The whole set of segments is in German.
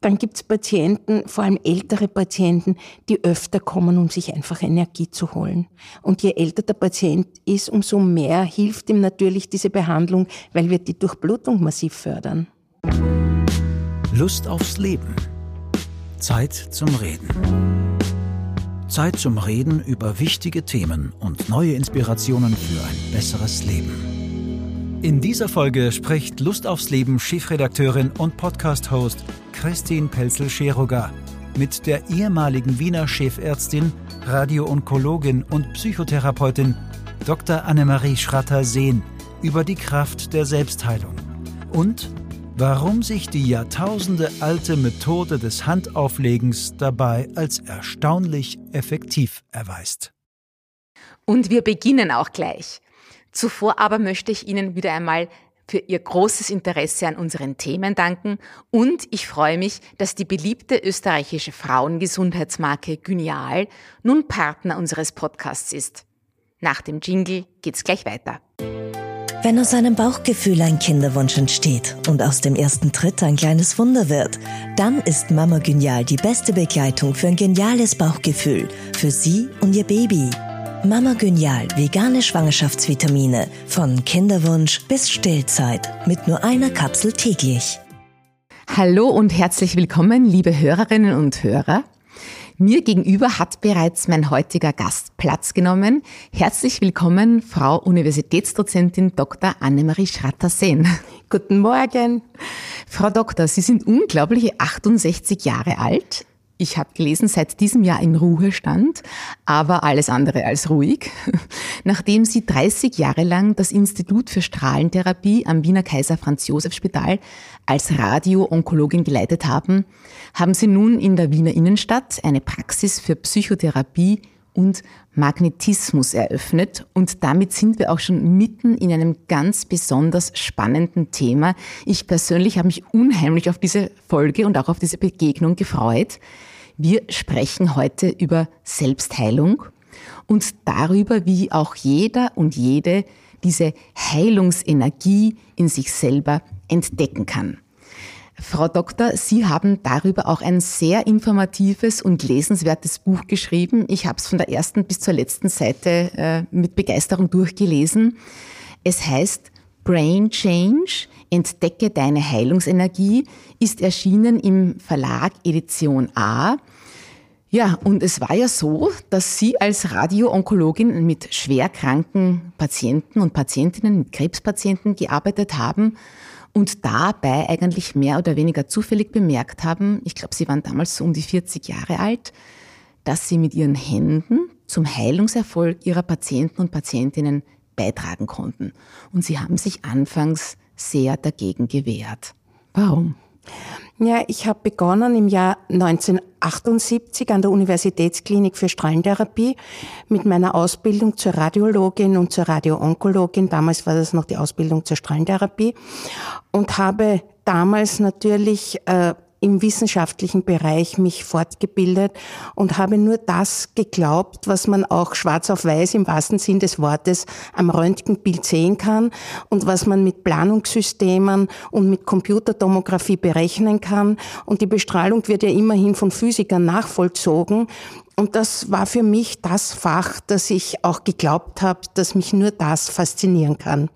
dann gibt es Patienten, vor allem ältere Patienten, die öfter kommen, um sich einfach Energie zu holen. Und je älter der Patient ist, umso mehr hilft ihm natürlich diese Behandlung, weil wir die Durchblutung massiv fördern. Lust aufs Leben. Zeit zum Reden. Zeit zum Reden über wichtige Themen und neue Inspirationen für ein besseres Leben. In dieser Folge spricht Lust aufs Leben Chefredakteurin und Podcast-Host Christine Pelzel-Scheroga mit der ehemaligen Wiener Chefärztin, Radioonkologin und Psychotherapeutin Dr. Annemarie Schratter-Sehn über die Kraft der Selbstheilung und warum sich die Jahrtausende alte Methode des Handauflegens dabei als erstaunlich effektiv erweist. Und wir beginnen auch gleich. Zuvor aber möchte ich Ihnen wieder einmal für Ihr großes Interesse an unseren Themen danken und ich freue mich, dass die beliebte österreichische Frauengesundheitsmarke Gynial nun Partner unseres Podcasts ist. Nach dem Jingle geht's gleich weiter. Wenn aus einem Bauchgefühl ein Kinderwunsch entsteht und aus dem ersten Tritt ein kleines Wunder wird, dann ist Mama Genial die beste Begleitung für ein geniales Bauchgefühl, für Sie und Ihr Baby. Mama Genial vegane Schwangerschaftsvitamine von Kinderwunsch bis Stillzeit mit nur einer Kapsel täglich. Hallo und herzlich willkommen, liebe Hörerinnen und Hörer. Mir gegenüber hat bereits mein heutiger Gast Platz genommen. Herzlich willkommen, Frau Universitätsdozentin Dr. Annemarie Schratter-Sehn. Guten Morgen. Frau Doktor, Sie sind unglaubliche 68 Jahre alt. Ich habe gelesen, seit diesem Jahr in Ruhestand, aber alles andere als ruhig. Nachdem Sie 30 Jahre lang das Institut für Strahlentherapie am Wiener Kaiser Franz Josef Spital als Radio-Onkologin geleitet haben, haben Sie nun in der Wiener Innenstadt eine Praxis für Psychotherapie und Magnetismus eröffnet. Und damit sind wir auch schon mitten in einem ganz besonders spannenden Thema. Ich persönlich habe mich unheimlich auf diese Folge und auch auf diese Begegnung gefreut. Wir sprechen heute über Selbstheilung und darüber, wie auch jeder und jede diese Heilungsenergie in sich selber entdecken kann. Frau Doktor, Sie haben darüber auch ein sehr informatives und lesenswertes Buch geschrieben. Ich habe es von der ersten bis zur letzten Seite äh, mit Begeisterung durchgelesen. Es heißt Brain Change, Entdecke deine Heilungsenergie, ist erschienen im Verlag Edition A. Ja, und es war ja so, dass Sie als Radioonkologin mit schwerkranken Patienten und Patientinnen, mit Krebspatienten gearbeitet haben und dabei eigentlich mehr oder weniger zufällig bemerkt haben, ich glaube, sie waren damals so um die 40 Jahre alt, dass sie mit ihren Händen zum Heilungserfolg ihrer Patienten und Patientinnen beitragen konnten. Und sie haben sich anfangs sehr dagegen gewehrt. Warum? Ja, ich habe begonnen im Jahr 1978 an der Universitätsklinik für Strahlentherapie mit meiner Ausbildung zur Radiologin und zur Radioonkologin. Damals war das noch die Ausbildung zur Strahlentherapie und habe damals natürlich äh, im wissenschaftlichen Bereich mich fortgebildet und habe nur das geglaubt, was man auch schwarz auf weiß im wahrsten Sinn des Wortes am Röntgenbild sehen kann und was man mit Planungssystemen und mit Computertomographie berechnen kann. Und die Bestrahlung wird ja immerhin von Physikern nachvollzogen. Und das war für mich das Fach, das ich auch geglaubt habe, dass mich nur das faszinieren kann.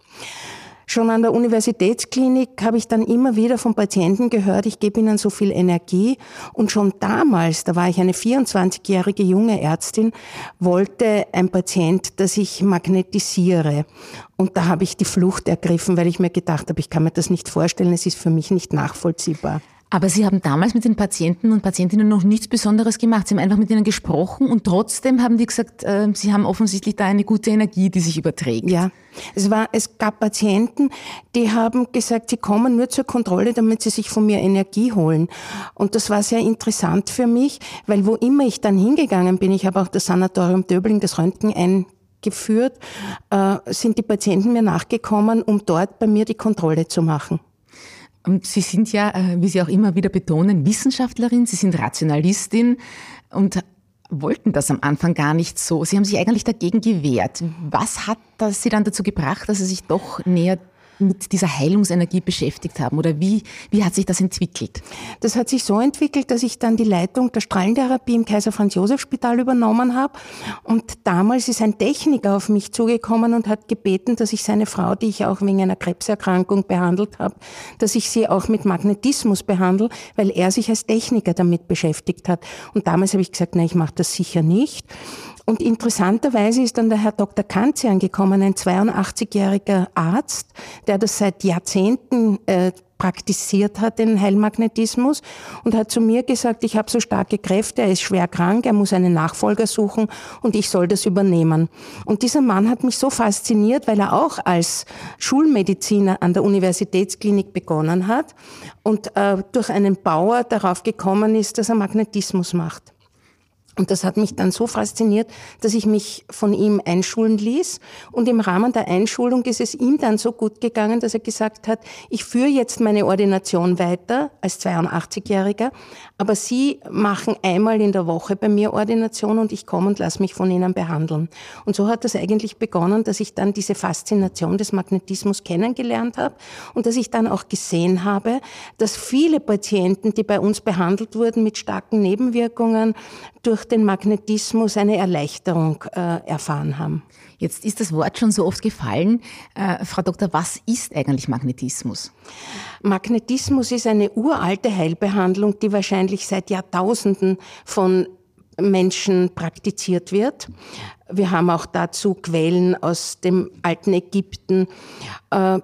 Schon an der Universitätsklinik habe ich dann immer wieder von Patienten gehört, ich gebe ihnen so viel Energie. Und schon damals, da war ich eine 24-jährige junge Ärztin, wollte ein Patient, dass ich magnetisiere. Und da habe ich die Flucht ergriffen, weil ich mir gedacht habe, ich kann mir das nicht vorstellen, es ist für mich nicht nachvollziehbar. Aber Sie haben damals mit den Patienten und Patientinnen noch nichts Besonderes gemacht. Sie haben einfach mit ihnen gesprochen und trotzdem haben die gesagt, äh, Sie haben offensichtlich da eine gute Energie, die sich überträgt. Ja, es war, es gab Patienten, die haben gesagt, sie kommen nur zur Kontrolle, damit sie sich von mir Energie holen. Und das war sehr interessant für mich, weil wo immer ich dann hingegangen bin, ich habe auch das Sanatorium Döbling, das Röntgen eingeführt, äh, sind die Patienten mir nachgekommen, um dort bei mir die Kontrolle zu machen. Und Sie sind ja, äh, wie Sie auch immer wieder betonen, Wissenschaftlerin, Sie sind Rationalistin und wollten das am Anfang gar nicht so. Sie haben sich eigentlich dagegen gewehrt. Was hat das Sie dann dazu gebracht, dass Sie sich doch näher mit dieser Heilungsenergie beschäftigt haben? Oder wie, wie hat sich das entwickelt? Das hat sich so entwickelt, dass ich dann die Leitung der Strahlentherapie im Kaiser Franz Josef Spital übernommen habe. Und damals ist ein Techniker auf mich zugekommen und hat gebeten, dass ich seine Frau, die ich auch wegen einer Krebserkrankung behandelt habe, dass ich sie auch mit Magnetismus behandle, weil er sich als Techniker damit beschäftigt hat. Und damals habe ich gesagt, nein, ich mache das sicher nicht. Und interessanterweise ist dann der Herr Dr. Kanzi angekommen, ein 82-jähriger Arzt, der das seit Jahrzehnten äh, praktiziert hat, den Heilmagnetismus, und hat zu mir gesagt, ich habe so starke Kräfte, er ist schwer krank, er muss einen Nachfolger suchen und ich soll das übernehmen. Und dieser Mann hat mich so fasziniert, weil er auch als Schulmediziner an der Universitätsklinik begonnen hat und äh, durch einen Bauer darauf gekommen ist, dass er Magnetismus macht. Und das hat mich dann so fasziniert, dass ich mich von ihm einschulen ließ. Und im Rahmen der Einschulung ist es ihm dann so gut gegangen, dass er gesagt hat, ich führe jetzt meine Ordination weiter als 82-Jähriger, aber Sie machen einmal in der Woche bei mir Ordination und ich komme und lasse mich von Ihnen behandeln. Und so hat das eigentlich begonnen, dass ich dann diese Faszination des Magnetismus kennengelernt habe und dass ich dann auch gesehen habe, dass viele Patienten, die bei uns behandelt wurden mit starken Nebenwirkungen, durch den Magnetismus eine Erleichterung äh, erfahren haben. Jetzt ist das Wort schon so oft gefallen. Äh, Frau Doktor, was ist eigentlich Magnetismus? Magnetismus ist eine uralte Heilbehandlung, die wahrscheinlich seit Jahrtausenden von Menschen praktiziert wird. Wir haben auch dazu Quellen aus dem alten Ägypten. Äh,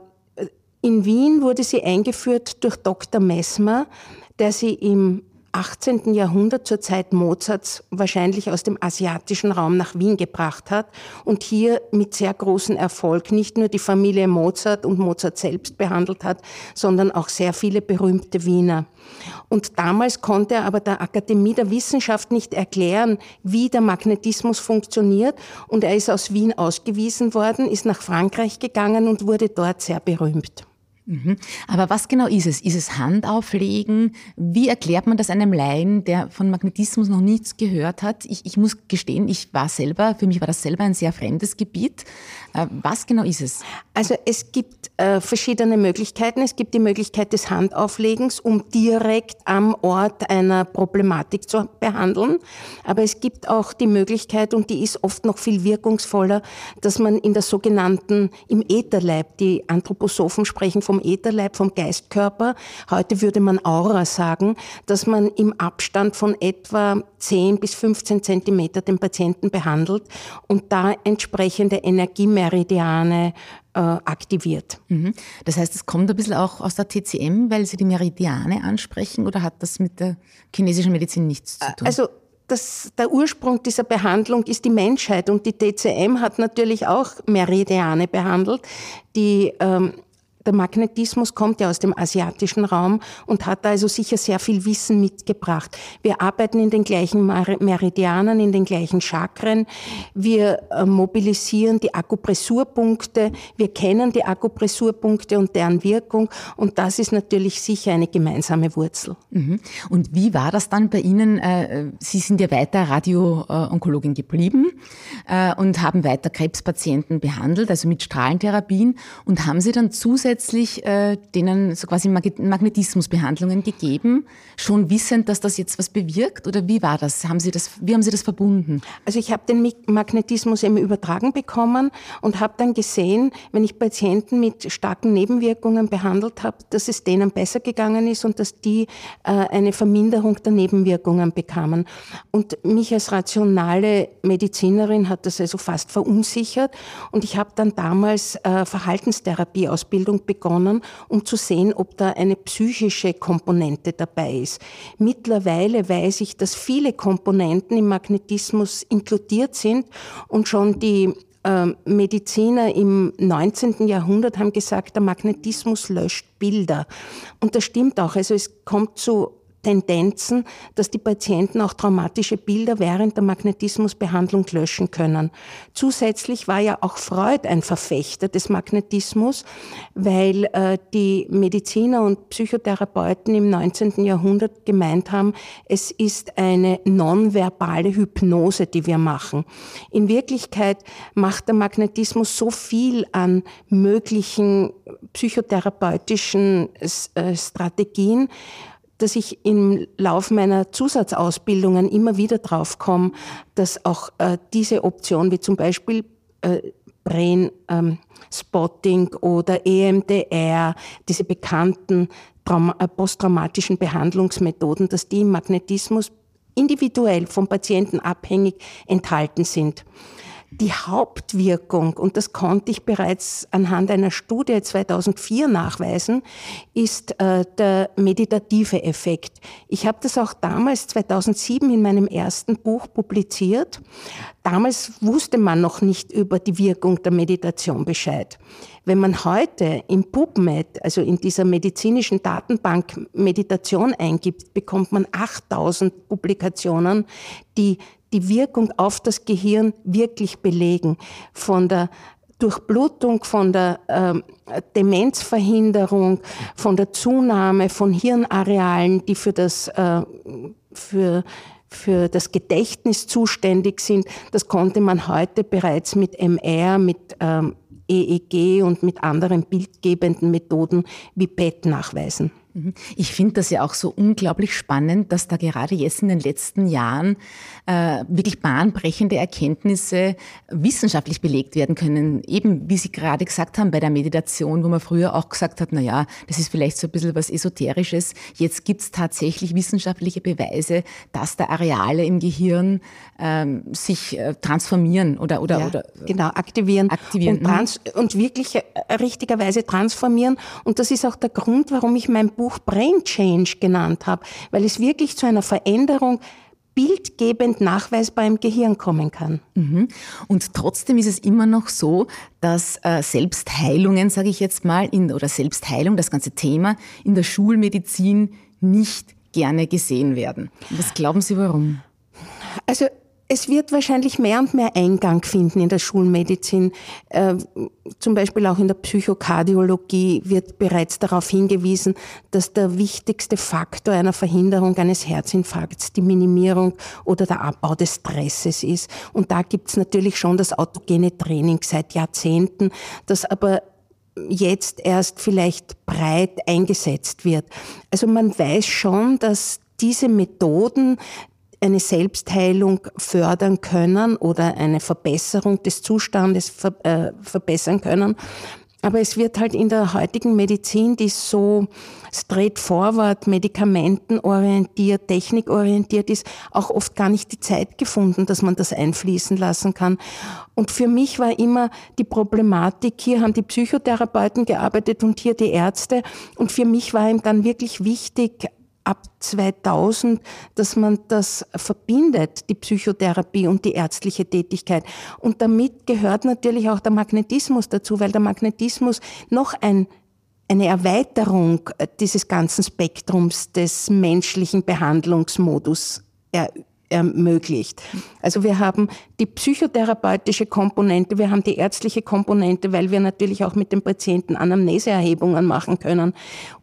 in Wien wurde sie eingeführt durch Dr. Messmer, der sie im 18. Jahrhundert zur Zeit Mozarts wahrscheinlich aus dem asiatischen Raum nach Wien gebracht hat und hier mit sehr großem Erfolg nicht nur die Familie Mozart und Mozart selbst behandelt hat, sondern auch sehr viele berühmte Wiener. Und damals konnte er aber der Akademie der Wissenschaft nicht erklären, wie der Magnetismus funktioniert und er ist aus Wien ausgewiesen worden, ist nach Frankreich gegangen und wurde dort sehr berühmt. Mhm. Aber was genau ist es? Ist es Handauflegen? Wie erklärt man das einem Laien, der von Magnetismus noch nichts gehört hat? Ich, ich muss gestehen, ich war selber, für mich war das selber ein sehr fremdes Gebiet. Äh, was genau ist es? Also es gibt äh, verschiedene Möglichkeiten. Es gibt die Möglichkeit des Handauflegens, um direkt am Ort einer Problematik zu behandeln. Aber es gibt auch die Möglichkeit, und die ist oft noch viel wirkungsvoller, dass man in der sogenannten, im Ätherleib, die Anthroposophen sprechen vom Ätherleib, vom Geistkörper, heute würde man Aura sagen, dass man im Abstand von etwa 10 bis 15 Zentimeter den Patienten behandelt und da entsprechende Energie Meridiane äh, aktiviert. Mhm. Das heißt, es kommt ein bisschen auch aus der TCM, weil Sie die Meridiane ansprechen oder hat das mit der chinesischen Medizin nichts zu tun? Also das, der Ursprung dieser Behandlung ist die Menschheit und die TCM hat natürlich auch Meridiane behandelt, die ähm, der Magnetismus kommt ja aus dem asiatischen Raum und hat also sicher sehr viel Wissen mitgebracht. Wir arbeiten in den gleichen Meridianen, in den gleichen Chakren. Wir äh, mobilisieren die Akupressurpunkte. Wir kennen die Akupressurpunkte und deren Wirkung. Und das ist natürlich sicher eine gemeinsame Wurzel. Mhm. Und wie war das dann bei Ihnen? Äh, Sie sind ja weiter Radio-Onkologin geblieben äh, und haben weiter Krebspatienten behandelt, also mit Strahlentherapien. Und haben Sie dann zusätzlich äh, denen so quasi Magnetismusbehandlungen gegeben, schon wissend, dass das jetzt was bewirkt? Oder wie war das? Haben Sie das wie haben Sie das verbunden? Also ich habe den Magnetismus eben übertragen bekommen und habe dann gesehen, wenn ich Patienten mit starken Nebenwirkungen behandelt habe, dass es denen besser gegangen ist und dass die äh, eine Verminderung der Nebenwirkungen bekamen. Und mich als rationale Medizinerin hat das also fast verunsichert und ich habe dann damals äh, Verhaltenstherapieausbildung begonnen, um zu sehen, ob da eine psychische Komponente dabei ist. Mittlerweile weiß ich, dass viele Komponenten im Magnetismus inkludiert sind und schon die ähm, Mediziner im 19. Jahrhundert haben gesagt, der Magnetismus löscht Bilder. Und das stimmt auch. Also es kommt zu Tendenzen, dass die Patienten auch traumatische Bilder während der Magnetismusbehandlung löschen können. Zusätzlich war ja auch Freud ein Verfechter des Magnetismus, weil äh, die Mediziner und Psychotherapeuten im 19. Jahrhundert gemeint haben, es ist eine nonverbale Hypnose, die wir machen. In Wirklichkeit macht der Magnetismus so viel an möglichen psychotherapeutischen äh, Strategien, dass ich im Lauf meiner Zusatzausbildungen immer wieder drauf komme, dass auch äh, diese Option, wie zum Beispiel äh, Brain ähm, Spotting oder EMDR, diese bekannten äh, posttraumatischen Behandlungsmethoden, dass die im Magnetismus individuell vom Patienten abhängig enthalten sind. Die Hauptwirkung, und das konnte ich bereits anhand einer Studie 2004 nachweisen, ist äh, der meditative Effekt. Ich habe das auch damals 2007 in meinem ersten Buch publiziert. Damals wusste man noch nicht über die Wirkung der Meditation Bescheid. Wenn man heute im PubMed, also in dieser medizinischen Datenbank Meditation eingibt, bekommt man 8000 Publikationen, die die Wirkung auf das Gehirn wirklich belegen. Von der Durchblutung, von der ähm, Demenzverhinderung, von der Zunahme von Hirnarealen, die für das, äh, für, für das Gedächtnis zuständig sind. Das konnte man heute bereits mit MR, mit ähm, EEG und mit anderen bildgebenden Methoden wie PET nachweisen. Mhm. Ich finde das ja auch so unglaublich spannend, dass da gerade jetzt in den letzten Jahren äh, wirklich bahnbrechende Erkenntnisse wissenschaftlich belegt werden können. Eben, wie Sie gerade gesagt haben, bei der Meditation, wo man früher auch gesagt hat, na ja, das ist vielleicht so ein bisschen was Esoterisches. Jetzt gibt es tatsächlich wissenschaftliche Beweise, dass da Areale im Gehirn ähm, sich äh, transformieren oder, oder, ja, oder genau, aktivieren, aktivieren. Und, trans und wirklich äh, richtigerweise transformieren. Und das ist auch der Grund, warum ich mein Buch Brain Change genannt habe, weil es wirklich zu einer Veränderung bildgebend nachweisbar im Gehirn kommen kann. Mhm. Und trotzdem ist es immer noch so, dass äh, Selbstheilungen, sage ich jetzt mal, in, oder Selbstheilung, das ganze Thema, in der Schulmedizin nicht gerne gesehen werden. Was glauben Sie, warum? Also es wird wahrscheinlich mehr und mehr Eingang finden in der Schulmedizin. Äh, zum Beispiel auch in der Psychokardiologie wird bereits darauf hingewiesen, dass der wichtigste Faktor einer Verhinderung eines Herzinfarkts die Minimierung oder der Abbau des Stresses ist. Und da gibt es natürlich schon das autogene Training seit Jahrzehnten, das aber jetzt erst vielleicht breit eingesetzt wird. Also man weiß schon, dass diese Methoden eine Selbstheilung fördern können oder eine Verbesserung des Zustandes ver äh, verbessern können. Aber es wird halt in der heutigen Medizin, die so straightforward, medikamentenorientiert, technikorientiert ist, auch oft gar nicht die Zeit gefunden, dass man das einfließen lassen kann. Und für mich war immer die Problematik, hier haben die Psychotherapeuten gearbeitet und hier die Ärzte. Und für mich war ihm dann wirklich wichtig, ab 2000, dass man das verbindet, die Psychotherapie und die ärztliche Tätigkeit. Und damit gehört natürlich auch der Magnetismus dazu, weil der Magnetismus noch ein eine Erweiterung dieses ganzen Spektrums des menschlichen Behandlungsmodus ermöglicht. Also wir haben die psychotherapeutische Komponente, wir haben die ärztliche Komponente, weil wir natürlich auch mit den Patienten Anamneseerhebungen machen können.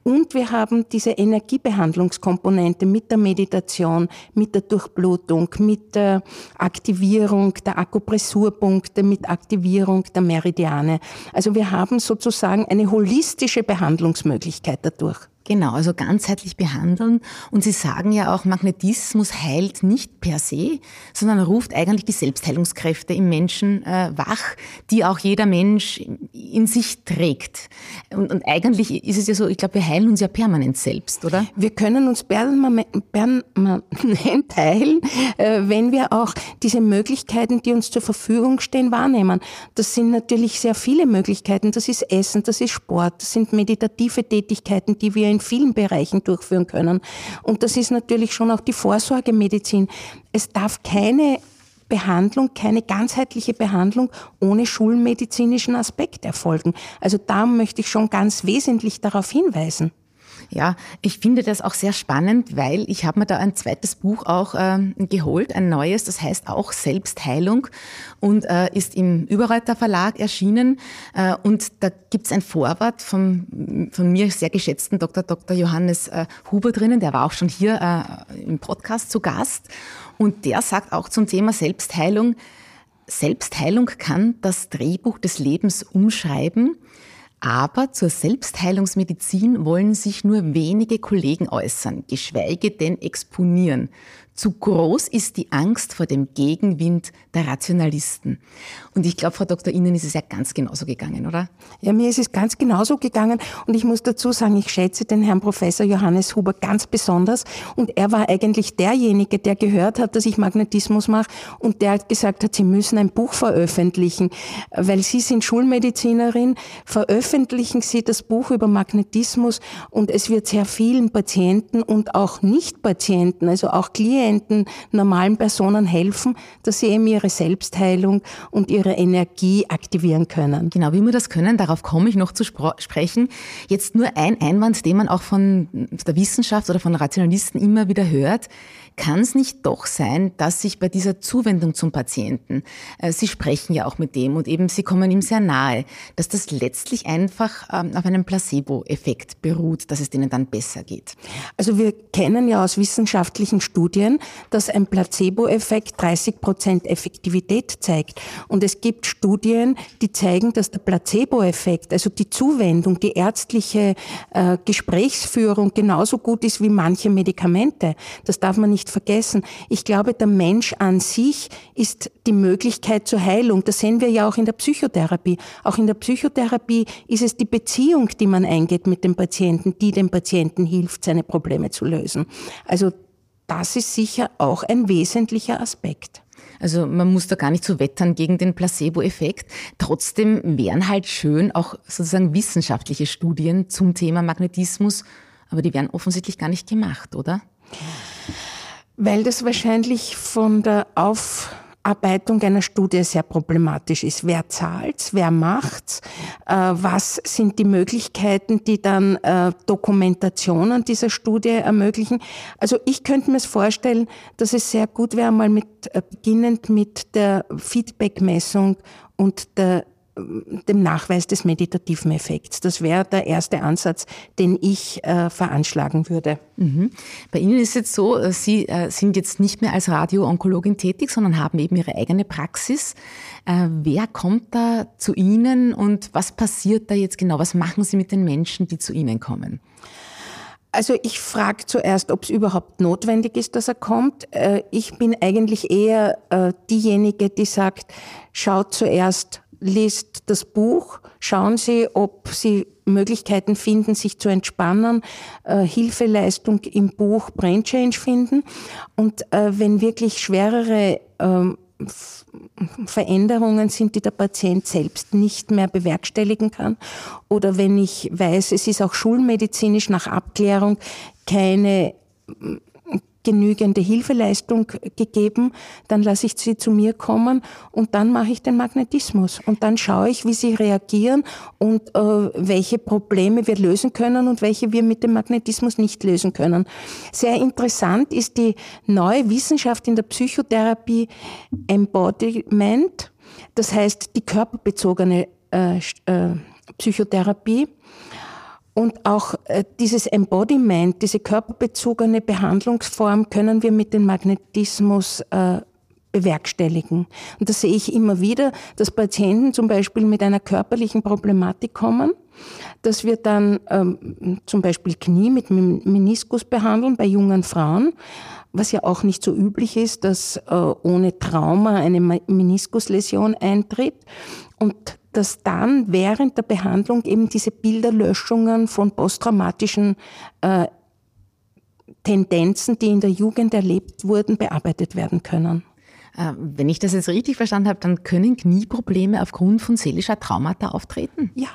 Und wir haben diese Energiebehandlungskomponente mit der Meditation, mit der Durchblutung, mit der Aktivierung der Akupressurpunkte, mit Aktivierung der Meridiane. Also wir haben sozusagen eine holistische Behandlungsmöglichkeit dadurch. Genau, also ganzheitlich behandeln. Und Sie sagen ja auch, Magnetismus heilt nicht per se, sondern ruft eigentlich die Selbstheilungskräfte im Menschen äh, wach, die auch jeder Mensch in sich trägt. Und, und eigentlich ist es ja so, ich glaube, wir heilen uns ja permanent selbst, oder? Wir können uns permanent heilen, äh, wenn wir auch diese Möglichkeiten, die uns zur Verfügung stehen, wahrnehmen. Das sind natürlich sehr viele Möglichkeiten. Das ist Essen, das ist Sport, das sind meditative Tätigkeiten, die wir vielen Bereichen durchführen können. Und das ist natürlich schon auch die Vorsorgemedizin. Es darf keine Behandlung, keine ganzheitliche Behandlung ohne schulmedizinischen Aspekt erfolgen. Also da möchte ich schon ganz wesentlich darauf hinweisen. Ja, ich finde das auch sehr spannend, weil ich habe mir da ein zweites Buch auch ähm, geholt, ein neues, das heißt auch Selbstheilung und äh, ist im Überreuter Verlag erschienen. Äh, und da gibt's ein Vorwort vom, von mir sehr geschätzten Dr. Dr. Johannes äh, Huber drinnen, der war auch schon hier äh, im Podcast zu Gast. Und der sagt auch zum Thema Selbstheilung, Selbstheilung kann das Drehbuch des Lebens umschreiben aber zur Selbstheilungsmedizin wollen sich nur wenige Kollegen äußern, geschweige denn exponieren. Zu groß ist die Angst vor dem Gegenwind der Rationalisten. Und ich glaube, Frau Dr. Ihnen ist es ja ganz genauso gegangen, oder? Ja, mir ist es ganz genauso gegangen. Und ich muss dazu sagen, ich schätze den Herrn Professor Johannes Huber ganz besonders. Und er war eigentlich derjenige, der gehört hat, dass ich Magnetismus mache und der gesagt hat, Sie müssen ein Buch veröffentlichen, weil Sie sind Schulmedizinerin. Veröffentlichen Sie das Buch über Magnetismus und es wird sehr vielen Patienten und auch Nicht-Patienten, also auch Klienten, Klienten, normalen Personen helfen, dass sie eben ihre Selbstheilung und ihre Energie aktivieren können. Genau, wie wir das können, darauf komme ich noch zu sprechen. Jetzt nur ein Einwand, den man auch von der Wissenschaft oder von Rationalisten immer wieder hört. Kann es nicht doch sein, dass sich bei dieser Zuwendung zum Patienten, äh, Sie sprechen ja auch mit dem und eben Sie kommen ihm sehr nahe, dass das letztlich einfach ähm, auf einem Placebo-Effekt beruht, dass es denen dann besser geht? Also wir kennen ja aus wissenschaftlichen Studien, dass ein Placebo-Effekt 30 Prozent Effektivität zeigt. Und es gibt Studien, die zeigen, dass der Placebo-Effekt, also die Zuwendung, die ärztliche äh, Gesprächsführung genauso gut ist wie manche Medikamente. Das darf man nicht nicht vergessen. Ich glaube, der Mensch an sich ist die Möglichkeit zur Heilung. Das sehen wir ja auch in der Psychotherapie. Auch in der Psychotherapie ist es die Beziehung, die man eingeht mit dem Patienten, die dem Patienten hilft, seine Probleme zu lösen. Also das ist sicher auch ein wesentlicher Aspekt. Also man muss da gar nicht so wettern gegen den Placebo-Effekt. Trotzdem wären halt schön auch sozusagen wissenschaftliche Studien zum Thema Magnetismus, aber die werden offensichtlich gar nicht gemacht, oder? Weil das wahrscheinlich von der Aufarbeitung einer Studie sehr problematisch ist. Wer zahlt's? Wer macht's? Äh, was sind die Möglichkeiten, die dann äh, Dokumentationen dieser Studie ermöglichen? Also ich könnte mir vorstellen, dass es sehr gut wäre, mal mit, äh, beginnend mit der Feedbackmessung und der dem Nachweis des meditativen Effekts. Das wäre der erste Ansatz, den ich äh, veranschlagen würde. Mhm. Bei Ihnen ist es jetzt so, äh, Sie äh, sind jetzt nicht mehr als Radio-Onkologin tätig, sondern haben eben Ihre eigene Praxis. Äh, wer kommt da zu Ihnen und was passiert da jetzt genau? Was machen Sie mit den Menschen, die zu Ihnen kommen? Also ich frage zuerst, ob es überhaupt notwendig ist, dass er kommt. Äh, ich bin eigentlich eher äh, diejenige, die sagt, schaut zuerst, liest das Buch, schauen Sie, ob Sie Möglichkeiten finden, sich zu entspannen, äh, Hilfeleistung im Buch Brain Change finden. Und äh, wenn wirklich schwerere ähm, Veränderungen sind, die der Patient selbst nicht mehr bewerkstelligen kann. Oder wenn ich weiß, es ist auch schulmedizinisch nach Abklärung keine genügende Hilfeleistung gegeben, dann lasse ich sie zu mir kommen und dann mache ich den Magnetismus und dann schaue ich, wie sie reagieren und äh, welche Probleme wir lösen können und welche wir mit dem Magnetismus nicht lösen können. Sehr interessant ist die neue Wissenschaft in der Psychotherapie Embodiment, das heißt die körperbezogene äh, äh, Psychotherapie. Und auch äh, dieses Embodiment, diese körperbezogene Behandlungsform können wir mit dem Magnetismus äh, bewerkstelligen. Und das sehe ich immer wieder, dass Patienten zum Beispiel mit einer körperlichen Problematik kommen, dass wir dann ähm, zum Beispiel Knie mit Meniskus behandeln bei jungen Frauen, was ja auch nicht so üblich ist, dass äh, ohne Trauma eine Meniskusläsion eintritt. Und dass dann während der Behandlung eben diese Bilderlöschungen von posttraumatischen äh, Tendenzen, die in der Jugend erlebt wurden, bearbeitet werden können. Äh, wenn ich das jetzt richtig verstanden habe, dann können Knieprobleme aufgrund von seelischer Traumata auftreten? Ja,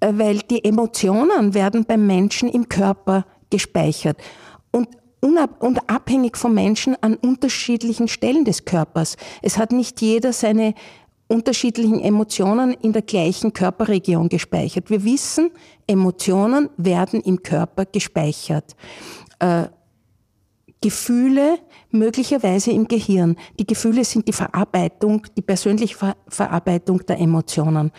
äh, weil die Emotionen werden beim Menschen im Körper gespeichert. Und und abhängig vom Menschen an unterschiedlichen Stellen des Körpers. Es hat nicht jeder seine unterschiedlichen Emotionen in der gleichen Körperregion gespeichert. Wir wissen, Emotionen werden im Körper gespeichert. Äh, Gefühle möglicherweise im Gehirn. Die Gefühle sind die Verarbeitung, die persönliche Ver Verarbeitung der Emotionen.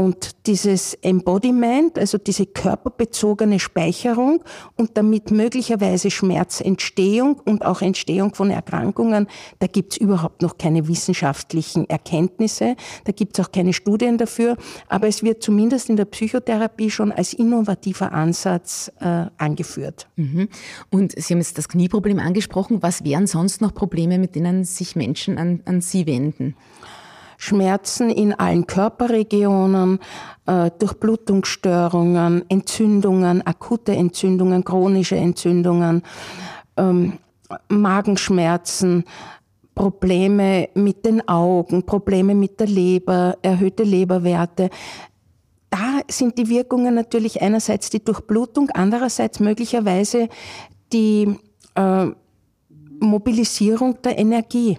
Und dieses Embodiment, also diese körperbezogene Speicherung und damit möglicherweise Schmerzentstehung und auch Entstehung von Erkrankungen, da gibt's überhaupt noch keine wissenschaftlichen Erkenntnisse, da gibt's auch keine Studien dafür, aber es wird zumindest in der Psychotherapie schon als innovativer Ansatz äh, angeführt. Mhm. Und Sie haben jetzt das Knieproblem angesprochen. Was wären sonst noch Probleme, mit denen sich Menschen an, an Sie wenden? Schmerzen in allen Körperregionen, äh, Durchblutungsstörungen, Entzündungen, akute Entzündungen, chronische Entzündungen, ähm, Magenschmerzen, Probleme mit den Augen, Probleme mit der Leber, erhöhte Leberwerte. Da sind die Wirkungen natürlich einerseits die Durchblutung, andererseits möglicherweise die äh, Mobilisierung der Energie.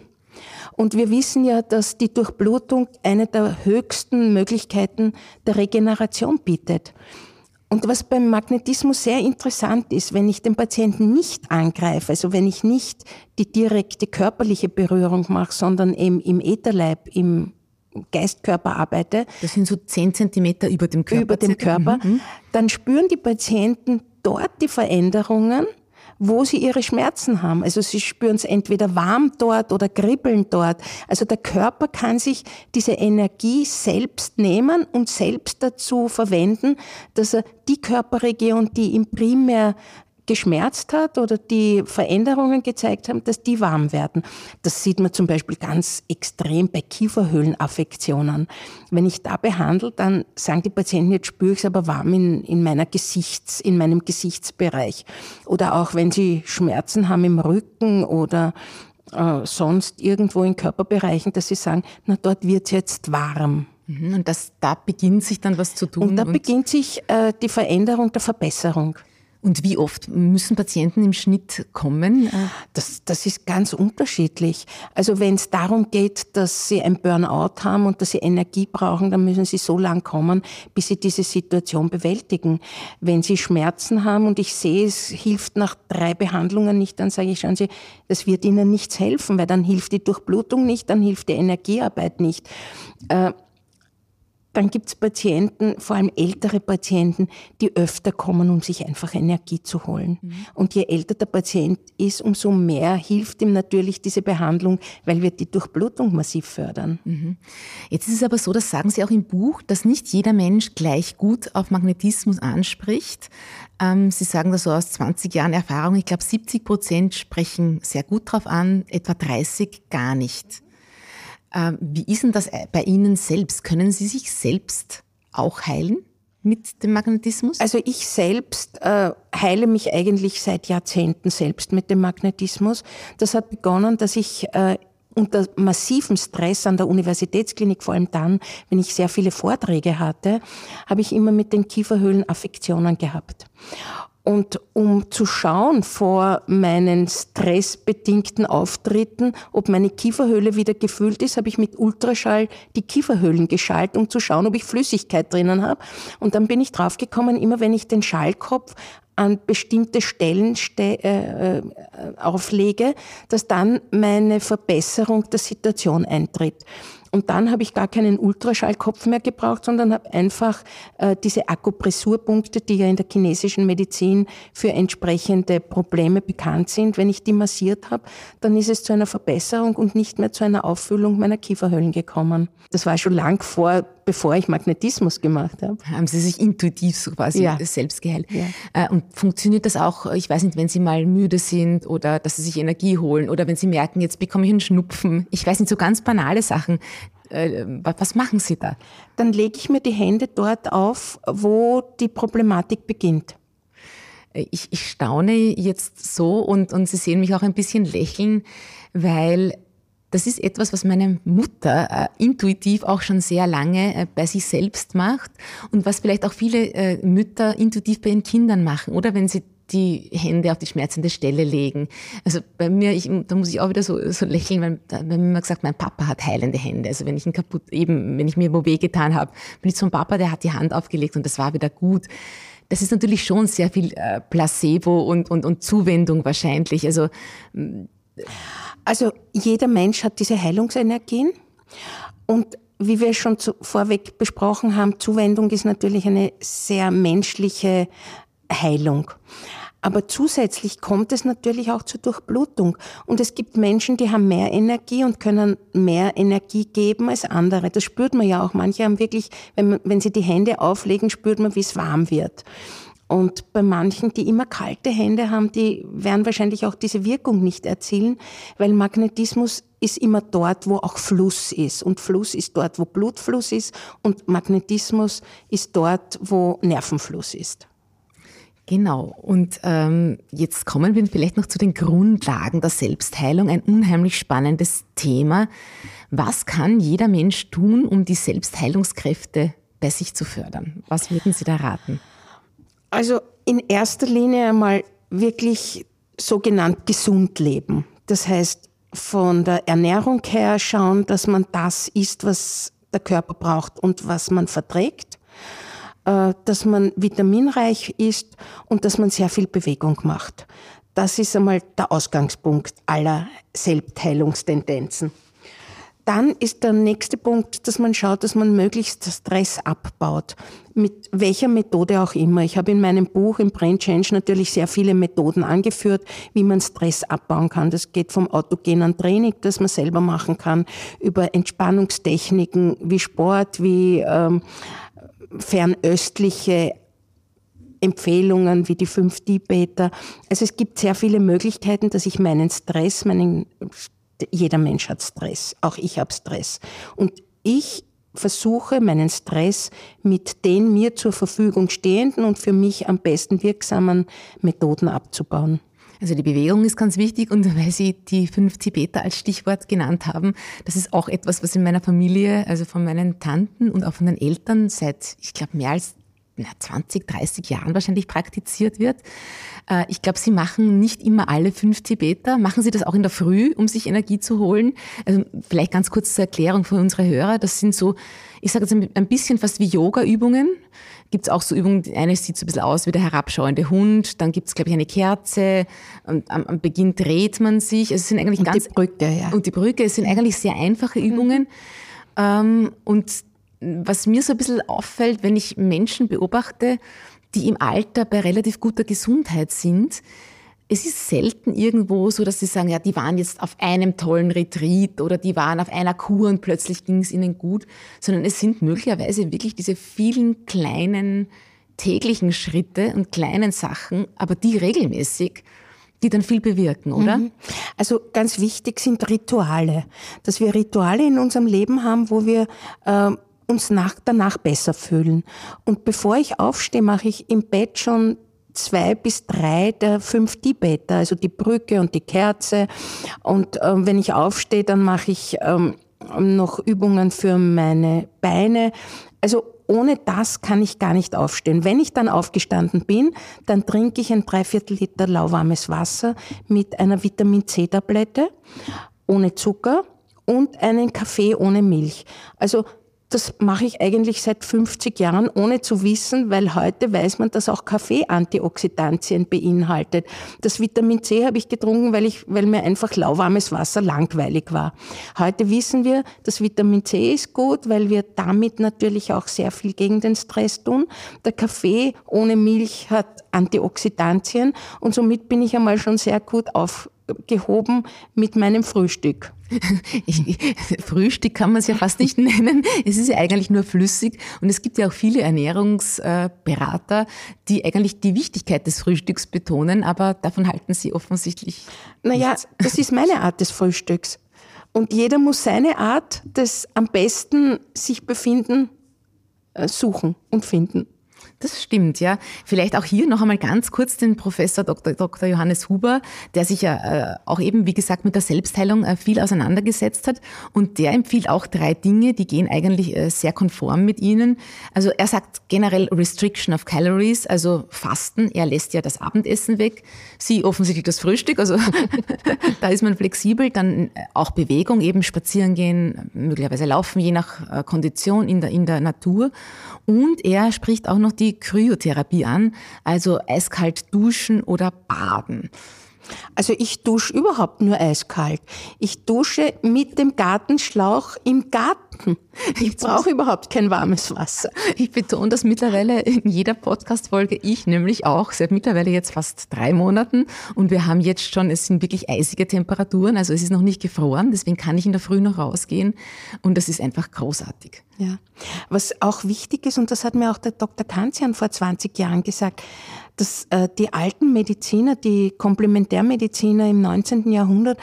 Und wir wissen ja, dass die Durchblutung eine der höchsten Möglichkeiten der Regeneration bietet. Und was beim Magnetismus sehr interessant ist, wenn ich den Patienten nicht angreife, also wenn ich nicht die direkte körperliche Berührung mache, sondern eben im Ätherleib, im Geistkörper arbeite. Das sind so zehn Zentimeter über dem Körper. Über dem Körper. Mhm. Dann spüren die Patienten dort die Veränderungen wo sie ihre Schmerzen haben. Also sie spüren es entweder warm dort oder kribbeln dort. Also der Körper kann sich diese Energie selbst nehmen und selbst dazu verwenden, dass er die Körperregion, die ihm primär geschmerzt hat oder die Veränderungen gezeigt haben, dass die warm werden. Das sieht man zum Beispiel ganz extrem bei Kieferhöhlenaffektionen. Wenn ich da behandle, dann sagen die Patienten, jetzt spüre ich es aber warm in, in meiner Gesichts, in meinem Gesichtsbereich. Oder auch wenn sie Schmerzen haben im Rücken oder äh, sonst irgendwo in Körperbereichen, dass sie sagen, na dort wird es jetzt warm. Mhm, und das, da beginnt sich dann was zu tun. Und da und beginnt sich äh, die Veränderung der Verbesserung. Und wie oft müssen Patienten im Schnitt kommen? Das, das ist ganz unterschiedlich. Also wenn es darum geht, dass sie ein Burnout haben und dass sie Energie brauchen, dann müssen sie so lang kommen, bis sie diese Situation bewältigen. Wenn sie Schmerzen haben und ich sehe, es hilft nach drei Behandlungen nicht, dann sage ich, schauen Sie, das wird Ihnen nichts helfen, weil dann hilft die Durchblutung nicht, dann hilft die Energiearbeit nicht. Äh, dann gibt es Patienten, vor allem ältere Patienten, die öfter kommen, um sich einfach Energie zu holen. Mhm. Und je älter der Patient ist, umso mehr hilft ihm natürlich diese Behandlung, weil wir die Durchblutung massiv fördern. Mhm. Jetzt ist es aber so, das sagen Sie auch im Buch, dass nicht jeder Mensch gleich gut auf Magnetismus anspricht. Ähm, Sie sagen das so aus 20 Jahren Erfahrung. Ich glaube, 70 Prozent sprechen sehr gut drauf an, etwa 30 gar nicht. Ähm, wie ist denn das bei Ihnen selbst? Können Sie sich selbst auch heilen? mit dem Magnetismus? Also ich selbst äh, heile mich eigentlich seit Jahrzehnten selbst mit dem Magnetismus. Das hat begonnen, dass ich äh, unter massivem Stress an der Universitätsklinik, vor allem dann, wenn ich sehr viele Vorträge hatte, habe ich immer mit den Kieferhöhlen Affektionen gehabt. Und um zu schauen vor meinen stressbedingten Auftritten, ob meine Kieferhöhle wieder gefüllt ist, habe ich mit Ultraschall die Kieferhöhlen geschaltet, um zu schauen, ob ich Flüssigkeit drinnen habe. Und dann bin ich draufgekommen, immer wenn ich den Schallkopf an bestimmte Stellen ste äh, äh auflege, dass dann meine Verbesserung der Situation eintritt. Und dann habe ich gar keinen Ultraschallkopf mehr gebraucht, sondern habe einfach äh, diese Akupressurpunkte, die ja in der chinesischen Medizin für entsprechende Probleme bekannt sind, wenn ich die massiert habe, dann ist es zu einer Verbesserung und nicht mehr zu einer Auffüllung meiner Kieferhöhlen gekommen. Das war schon lang vor, bevor ich Magnetismus gemacht habe. Haben Sie sich intuitiv so quasi ja. selbst geheilt? Ja. Äh, und funktioniert das auch, ich weiß nicht, wenn Sie mal müde sind oder dass Sie sich Energie holen oder wenn Sie merken, jetzt bekomme ich einen Schnupfen. Ich weiß nicht, so ganz banale Sachen. Äh, was machen Sie da? Dann lege ich mir die Hände dort auf, wo die Problematik beginnt. Äh, ich, ich staune jetzt so und, und Sie sehen mich auch ein bisschen lächeln, weil das ist etwas, was meine Mutter äh, intuitiv auch schon sehr lange äh, bei sich selbst macht und was vielleicht auch viele äh, Mütter intuitiv bei ihren Kindern machen. Oder wenn sie die Hände auf die schmerzende Stelle legen. Also bei mir, ich, da muss ich auch wieder so, so lächeln, weil da, mir immer gesagt, mein Papa hat heilende Hände. Also wenn ich ihn kaputt, eben, wenn ich mir wo weh getan habe, bin ich zum Papa, der hat die Hand aufgelegt und das war wieder gut. Das ist natürlich schon sehr viel äh, Placebo und, und, und Zuwendung wahrscheinlich. Also, also jeder Mensch hat diese Heilungsenergien und wie wir schon vorweg besprochen haben, Zuwendung ist natürlich eine sehr menschliche Heilung. Aber zusätzlich kommt es natürlich auch zur Durchblutung. Und es gibt Menschen, die haben mehr Energie und können mehr Energie geben als andere. Das spürt man ja auch. Manche haben wirklich, wenn, wenn sie die Hände auflegen, spürt man, wie es warm wird. Und bei manchen, die immer kalte Hände haben, die werden wahrscheinlich auch diese Wirkung nicht erzielen, weil Magnetismus ist immer dort, wo auch Fluss ist. Und Fluss ist dort, wo Blutfluss ist. Und Magnetismus ist dort, wo Nervenfluss ist. Genau. Und ähm, jetzt kommen wir vielleicht noch zu den Grundlagen der Selbstheilung. Ein unheimlich spannendes Thema. Was kann jeder Mensch tun, um die Selbstheilungskräfte bei sich zu fördern? Was würden Sie da raten? Also in erster Linie einmal wirklich sogenannt gesund leben. Das heißt, von der Ernährung her schauen, dass man das isst, was der Körper braucht und was man verträgt, äh, dass man vitaminreich ist und dass man sehr viel Bewegung macht. Das ist einmal der Ausgangspunkt aller Selbstheilungstendenzen. Dann ist der nächste Punkt, dass man schaut, dass man möglichst Stress abbaut. Mit welcher Methode auch immer. Ich habe in meinem Buch im Brain Change natürlich sehr viele Methoden angeführt, wie man Stress abbauen kann. Das geht vom autogenen Training, das man selber machen kann, über Entspannungstechniken wie Sport, wie ähm, fernöstliche Empfehlungen wie die 5D-Beta. Also es gibt sehr viele Möglichkeiten, dass ich meinen Stress, meinen jeder Mensch hat Stress, auch ich habe Stress. Und ich versuche meinen Stress mit den mir zur Verfügung stehenden und für mich am besten wirksamen Methoden abzubauen. Also die Bewegung ist ganz wichtig und weil Sie die fünf Tibeter als Stichwort genannt haben, das ist auch etwas, was in meiner Familie, also von meinen Tanten und auch von den Eltern seit, ich glaube, mehr als 20, 30 Jahren wahrscheinlich praktiziert wird. Äh, ich glaube, Sie machen nicht immer alle fünf Tibeter. Machen Sie das auch in der Früh, um sich Energie zu holen? Also vielleicht ganz kurz zur Erklärung für unsere Hörer. Das sind so, ich sage jetzt ein bisschen fast wie Yoga-Übungen. Gibt es auch so Übungen, eine sieht so ein bisschen aus wie der herabschauende Hund, dann gibt es, glaube ich, eine Kerze, am, am, Beginn dreht man sich. Also es sind eigentlich und ganz, die Brücke, ja. Und die Brücke, es sind eigentlich sehr einfache Übungen. Mhm. und was mir so ein bisschen auffällt, wenn ich Menschen beobachte, die im Alter bei relativ guter Gesundheit sind, es ist selten irgendwo so, dass sie sagen, ja, die waren jetzt auf einem tollen Retreat oder die waren auf einer Kur und plötzlich ging es ihnen gut, sondern es sind möglicherweise wirklich diese vielen kleinen täglichen Schritte und kleinen Sachen, aber die regelmäßig, die dann viel bewirken, oder? Mhm. Also ganz wichtig sind Rituale, dass wir Rituale in unserem Leben haben, wo wir äh, uns nach, danach besser fühlen. Und bevor ich aufstehe, mache ich im Bett schon zwei bis drei der fünf Tibeter, also die Brücke und die Kerze. Und ähm, wenn ich aufstehe, dann mache ich ähm, noch Übungen für meine Beine. Also ohne das kann ich gar nicht aufstehen. Wenn ich dann aufgestanden bin, dann trinke ich ein Dreiviertel Liter lauwarmes Wasser mit einer Vitamin C-Tablette ohne Zucker und einen Kaffee ohne Milch. Also das mache ich eigentlich seit 50 Jahren, ohne zu wissen, weil heute weiß man, dass auch Kaffee Antioxidantien beinhaltet. Das Vitamin C habe ich getrunken, weil, ich, weil mir einfach lauwarmes Wasser langweilig war. Heute wissen wir, das Vitamin C ist gut, weil wir damit natürlich auch sehr viel gegen den Stress tun. Der Kaffee ohne Milch hat Antioxidantien und somit bin ich einmal schon sehr gut aufgehoben mit meinem Frühstück. Ich, Frühstück kann man es ja fast nicht nennen. Es ist ja eigentlich nur flüssig. Und es gibt ja auch viele Ernährungsberater, die eigentlich die Wichtigkeit des Frühstücks betonen, aber davon halten sie offensichtlich. Naja, nichts. das ist meine Art des Frühstücks. Und jeder muss seine Art des am besten sich befinden äh, suchen und finden. Das stimmt, ja. Vielleicht auch hier noch einmal ganz kurz den Professor Dr. Dr. Johannes Huber, der sich ja äh, auch eben, wie gesagt, mit der Selbstheilung äh, viel auseinandergesetzt hat. Und der empfiehlt auch drei Dinge, die gehen eigentlich äh, sehr konform mit Ihnen. Also er sagt generell Restriction of Calories, also Fasten. Er lässt ja das Abendessen weg. Sie offensichtlich das Frühstück, also da ist man flexibel. Dann auch Bewegung, eben spazieren gehen, möglicherweise laufen, je nach Kondition in der, in der Natur. Und er spricht auch noch die Kryotherapie an, also eiskalt duschen oder baden. Also ich dusche überhaupt nur eiskalt. Ich dusche mit dem Gartenschlauch im Garten. Ich brauche überhaupt kein warmes Wasser. Ich betone das mittlerweile in jeder Podcast-Folge. Ich nämlich auch, seit mittlerweile jetzt fast drei Monaten. Und wir haben jetzt schon, es sind wirklich eisige Temperaturen, also es ist noch nicht gefroren, deswegen kann ich in der Früh noch rausgehen. Und das ist einfach großartig. Ja. Was auch wichtig ist, und das hat mir auch der Dr. Kanzian vor 20 Jahren gesagt, dass äh, die alten Mediziner, die Komplementärmediziner im 19. Jahrhundert,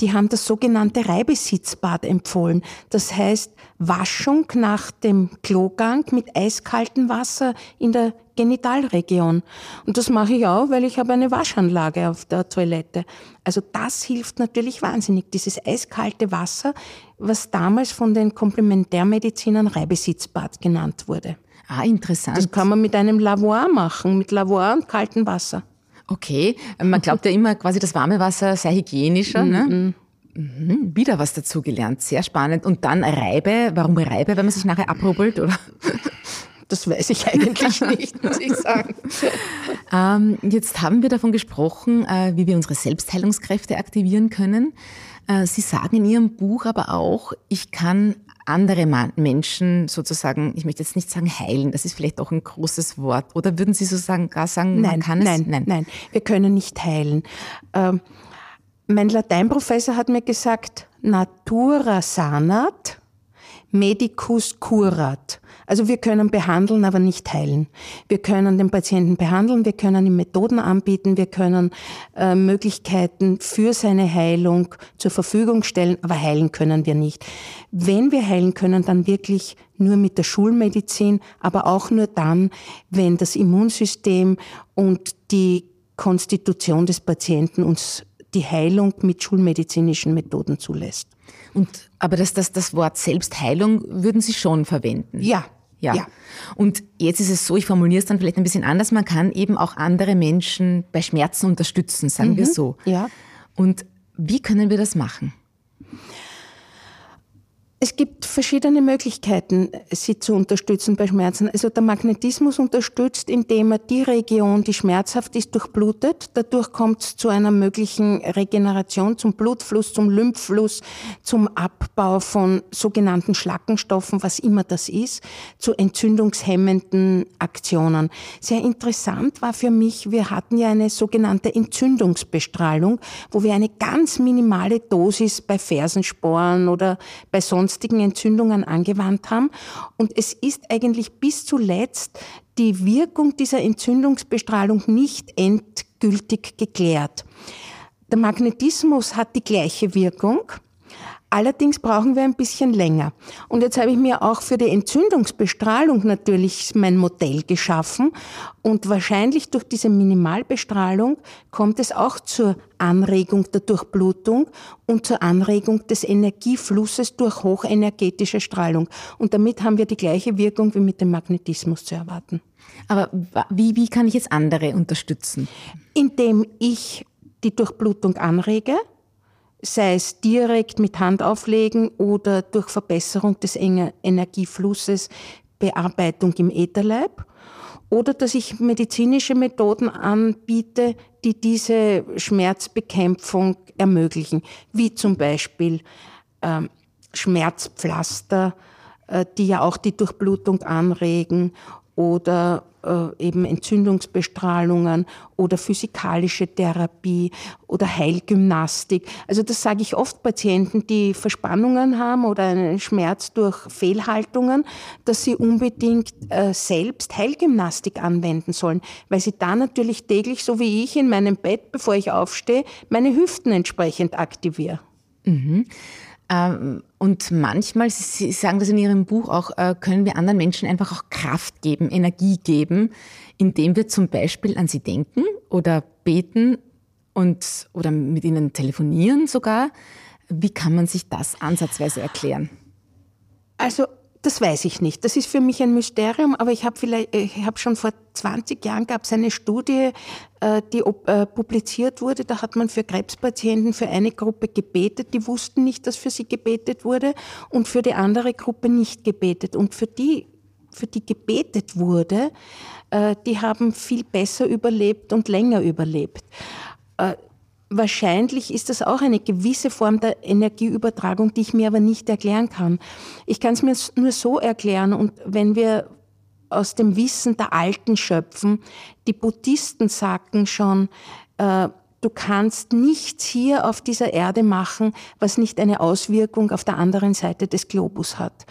die haben das sogenannte Reibesitzbad empfohlen. Das heißt Waschung nach dem Klogang mit eiskaltem Wasser in der Genitalregion. Und das mache ich auch, weil ich habe eine Waschanlage auf der Toilette. Also das hilft natürlich wahnsinnig, dieses eiskalte Wasser, was damals von den Komplementärmedizinern Reibesitzbad genannt wurde. Ah, interessant. Das kann man mit einem Lavoir machen, mit Lavoir und kaltem Wasser. Okay, man glaubt ja immer quasi, das warme Wasser sei hygienischer. ne? Mhm, wieder was dazugelernt, sehr spannend. Und dann Reibe. Warum Reibe, wenn man sich nachher abrubbelt? Oder? Das weiß ich eigentlich nicht, muss ich sagen. Ähm, jetzt haben wir davon gesprochen, äh, wie wir unsere Selbstheilungskräfte aktivieren können. Äh, Sie sagen in Ihrem Buch aber auch, ich kann andere Menschen sozusagen, ich möchte jetzt nicht sagen heilen, das ist vielleicht auch ein großes Wort. Oder würden Sie so sagen, gar sagen, nein, man kann es? Nein, nein, nein, wir können nicht heilen. Ähm, mein Lateinprofessor hat mir gesagt, natura sanat, medicus curat. Also wir können behandeln, aber nicht heilen. Wir können den Patienten behandeln, wir können ihm Methoden anbieten, wir können äh, Möglichkeiten für seine Heilung zur Verfügung stellen, aber heilen können wir nicht. Wenn wir heilen können, dann wirklich nur mit der Schulmedizin, aber auch nur dann, wenn das Immunsystem und die Konstitution des Patienten uns die Heilung mit schulmedizinischen Methoden zulässt. Und, aber das, das, das Wort Selbstheilung würden Sie schon verwenden? Ja. Ja. ja. Und jetzt ist es so, ich formuliere es dann vielleicht ein bisschen anders, man kann eben auch andere Menschen bei Schmerzen unterstützen, sagen mhm. wir so. Ja. Und wie können wir das machen? Es gibt verschiedene Möglichkeiten, sie zu unterstützen bei Schmerzen. Also der Magnetismus unterstützt, indem er die Region, die schmerzhaft ist, durchblutet. Dadurch kommt es zu einer möglichen Regeneration, zum Blutfluss, zum Lymphfluss, zum Abbau von sogenannten Schlackenstoffen, was immer das ist, zu entzündungshemmenden Aktionen. Sehr interessant war für mich, wir hatten ja eine sogenannte Entzündungsbestrahlung, wo wir eine ganz minimale Dosis bei Fersensporen oder bei sonst sonstigen Entzündungen angewandt haben. Und es ist eigentlich bis zuletzt die Wirkung dieser Entzündungsbestrahlung nicht endgültig geklärt. Der Magnetismus hat die gleiche Wirkung, Allerdings brauchen wir ein bisschen länger. Und jetzt habe ich mir auch für die Entzündungsbestrahlung natürlich mein Modell geschaffen. Und wahrscheinlich durch diese Minimalbestrahlung kommt es auch zur Anregung der Durchblutung und zur Anregung des Energieflusses durch hochenergetische Strahlung. Und damit haben wir die gleiche Wirkung wie mit dem Magnetismus zu erwarten. Aber wie, wie kann ich jetzt andere unterstützen? Indem ich die Durchblutung anrege, sei es direkt mit Hand auflegen oder durch Verbesserung des Energieflusses, Bearbeitung im Ätherleib oder dass ich medizinische Methoden anbiete, die diese Schmerzbekämpfung ermöglichen, wie zum Beispiel ähm, Schmerzpflaster, äh, die ja auch die Durchblutung anregen oder äh, eben Entzündungsbestrahlungen oder physikalische Therapie oder Heilgymnastik. Also das sage ich oft Patienten, die Verspannungen haben oder einen Schmerz durch Fehlhaltungen, dass sie unbedingt äh, selbst Heilgymnastik anwenden sollen, weil sie da natürlich täglich, so wie ich in meinem Bett, bevor ich aufstehe, meine Hüften entsprechend aktiviere. Mhm. Ähm, und manchmal, Sie sagen das in Ihrem Buch auch, äh, können wir anderen Menschen einfach auch Kraft geben, Energie geben, indem wir zum Beispiel an sie denken oder beten und, oder mit ihnen telefonieren sogar. Wie kann man sich das ansatzweise erklären? Also das weiß ich nicht. Das ist für mich ein Mysterium, aber ich habe vielleicht, ich habe schon vor 20 Jahren gab es eine Studie, äh, die äh, publiziert wurde. Da hat man für Krebspatienten für eine Gruppe gebetet, die wussten nicht, dass für sie gebetet wurde, und für die andere Gruppe nicht gebetet. Und für die, für die gebetet wurde, äh, die haben viel besser überlebt und länger überlebt. Wahrscheinlich ist das auch eine gewisse Form der Energieübertragung, die ich mir aber nicht erklären kann. Ich kann es mir nur so erklären und wenn wir aus dem Wissen der Alten schöpfen, die Buddhisten sagten schon, äh, du kannst nichts hier auf dieser Erde machen, was nicht eine Auswirkung auf der anderen Seite des Globus hat.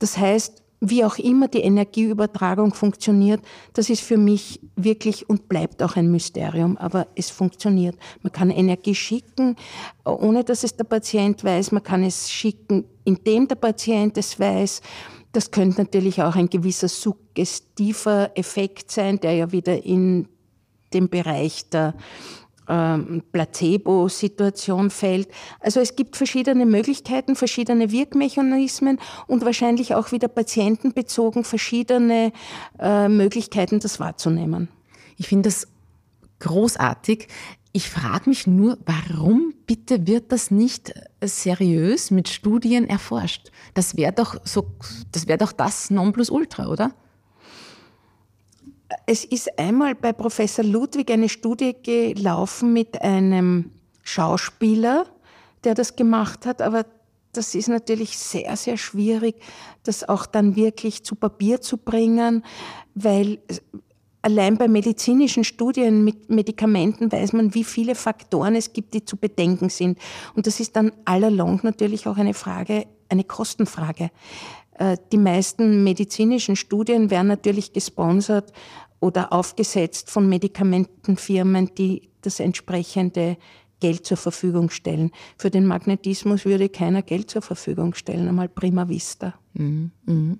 Das heißt, wie auch immer die Energieübertragung funktioniert, das ist für mich wirklich und bleibt auch ein Mysterium, aber es funktioniert. Man kann Energie schicken, ohne dass es der Patient weiß. Man kann es schicken, indem der Patient es weiß. Das könnte natürlich auch ein gewisser suggestiver Effekt sein, der ja wieder in dem Bereich der ähm, Placebo-Situation fällt. Also es gibt verschiedene Möglichkeiten, verschiedene Wirkmechanismen und wahrscheinlich auch wieder patientenbezogen verschiedene äh, Möglichkeiten, das wahrzunehmen. Ich finde das großartig. Ich frage mich nur, warum bitte wird das nicht seriös mit Studien erforscht? Das wäre doch so, das wäre doch das Nonplusultra, oder? Es ist einmal bei Professor Ludwig eine Studie gelaufen mit einem Schauspieler, der das gemacht hat, aber das ist natürlich sehr, sehr schwierig, das auch dann wirklich zu Papier zu bringen, weil allein bei medizinischen Studien mit Medikamenten weiß man, wie viele Faktoren es gibt, die zu bedenken sind. Und das ist dann allalong natürlich auch eine Frage, eine Kostenfrage. Äh, die meisten medizinischen Studien werden natürlich gesponsert oder aufgesetzt von Medikamentenfirmen, die das entsprechende Geld zur Verfügung stellen. Für den Magnetismus würde keiner Geld zur Verfügung stellen, einmal prima vista. Mhm. Mhm.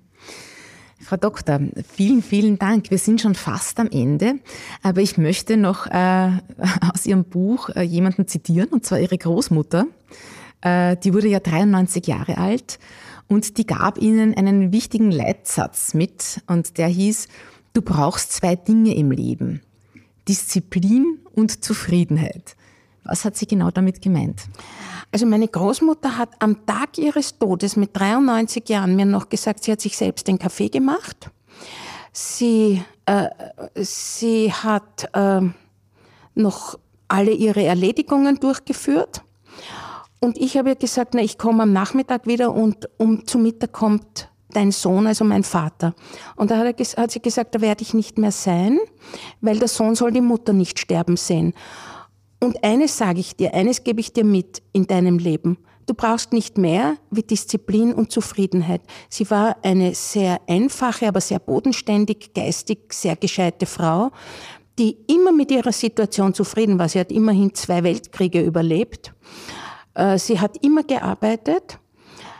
Frau Doktor, vielen, vielen Dank. Wir sind schon fast am Ende, aber ich möchte noch äh, aus Ihrem Buch äh, jemanden zitieren, und zwar Ihre Großmutter. Äh, die wurde ja 93 Jahre alt und die gab Ihnen einen wichtigen Leitsatz mit und der hieß, Du brauchst zwei Dinge im Leben. Disziplin und Zufriedenheit. Was hat sie genau damit gemeint? Also meine Großmutter hat am Tag ihres Todes mit 93 Jahren mir noch gesagt, sie hat sich selbst den Kaffee gemacht. Sie, äh, sie hat äh, noch alle ihre Erledigungen durchgeführt. Und ich habe ihr gesagt, na, ich komme am Nachmittag wieder und um zu Mittag kommt dein Sohn, also mein Vater. Und da hat, er, hat sie gesagt, da werde ich nicht mehr sein, weil der Sohn soll die Mutter nicht sterben sehen. Und eines sage ich dir, eines gebe ich dir mit in deinem Leben. Du brauchst nicht mehr wie Disziplin und Zufriedenheit. Sie war eine sehr einfache, aber sehr bodenständig, geistig sehr gescheite Frau, die immer mit ihrer Situation zufrieden war. Sie hat immerhin zwei Weltkriege überlebt. Äh, sie hat immer gearbeitet.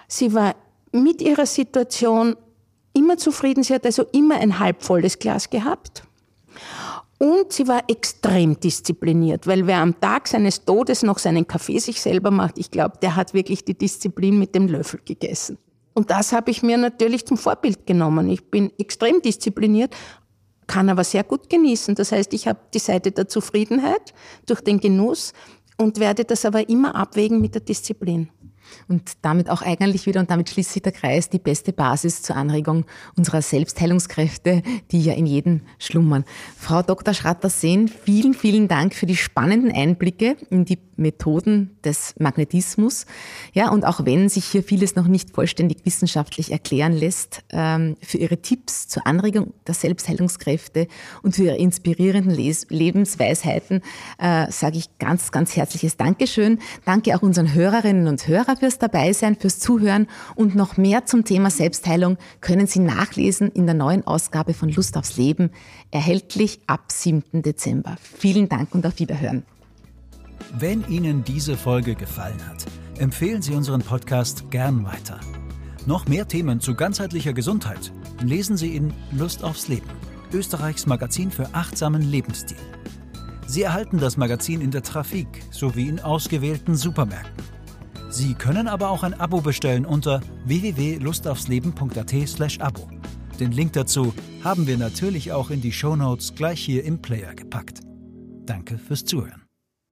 Sie war mit ihrer Situation immer zufrieden. Sie hat also immer ein halbvolles Glas gehabt. Und sie war extrem diszipliniert, weil wer am Tag seines Todes noch seinen Kaffee sich selber macht, ich glaube, der hat wirklich die Disziplin mit dem Löffel gegessen. Und das habe ich mir natürlich zum Vorbild genommen. Ich bin extrem diszipliniert, kann aber sehr gut genießen. Das heißt, ich habe die Seite der Zufriedenheit durch den Genuss und werde das aber immer abwägen mit der Disziplin und damit auch eigentlich wieder, und damit schließt sich der Kreis, die beste Basis zur Anregung unserer Selbstheilungskräfte, die ja in jedem schlummern. Frau Dr. Schratter-Sehn, vielen, vielen Dank für die spannenden Einblicke in die Methoden des Magnetismus. Ja, und auch wenn sich hier vieles noch nicht vollständig wissenschaftlich erklären lässt, ähm, für Ihre Tipps zur Anregung der Selbstheilungskräfte und für Ihre inspirierenden Lebensweisheiten äh, sage ich ganz, ganz herzliches Dankeschön. Danke auch unseren Hörerinnen und Hörern fürs Dabeisein, fürs Zuhören und noch mehr zum Thema Selbstheilung können Sie nachlesen in der neuen Ausgabe von Lust aufs Leben, erhältlich ab 7. Dezember. Vielen Dank und auf Wiederhören. Wenn Ihnen diese Folge gefallen hat, Empfehlen Sie unseren Podcast gern weiter. Noch mehr Themen zu ganzheitlicher Gesundheit lesen Sie in Lust aufs Leben, Österreichs Magazin für achtsamen Lebensstil. Sie erhalten das Magazin in der Trafik sowie in ausgewählten Supermärkten. Sie können aber auch ein Abo bestellen unter www.lustaufsleben.at/abo. Den Link dazu haben wir natürlich auch in die Shownotes gleich hier im Player gepackt. Danke fürs Zuhören.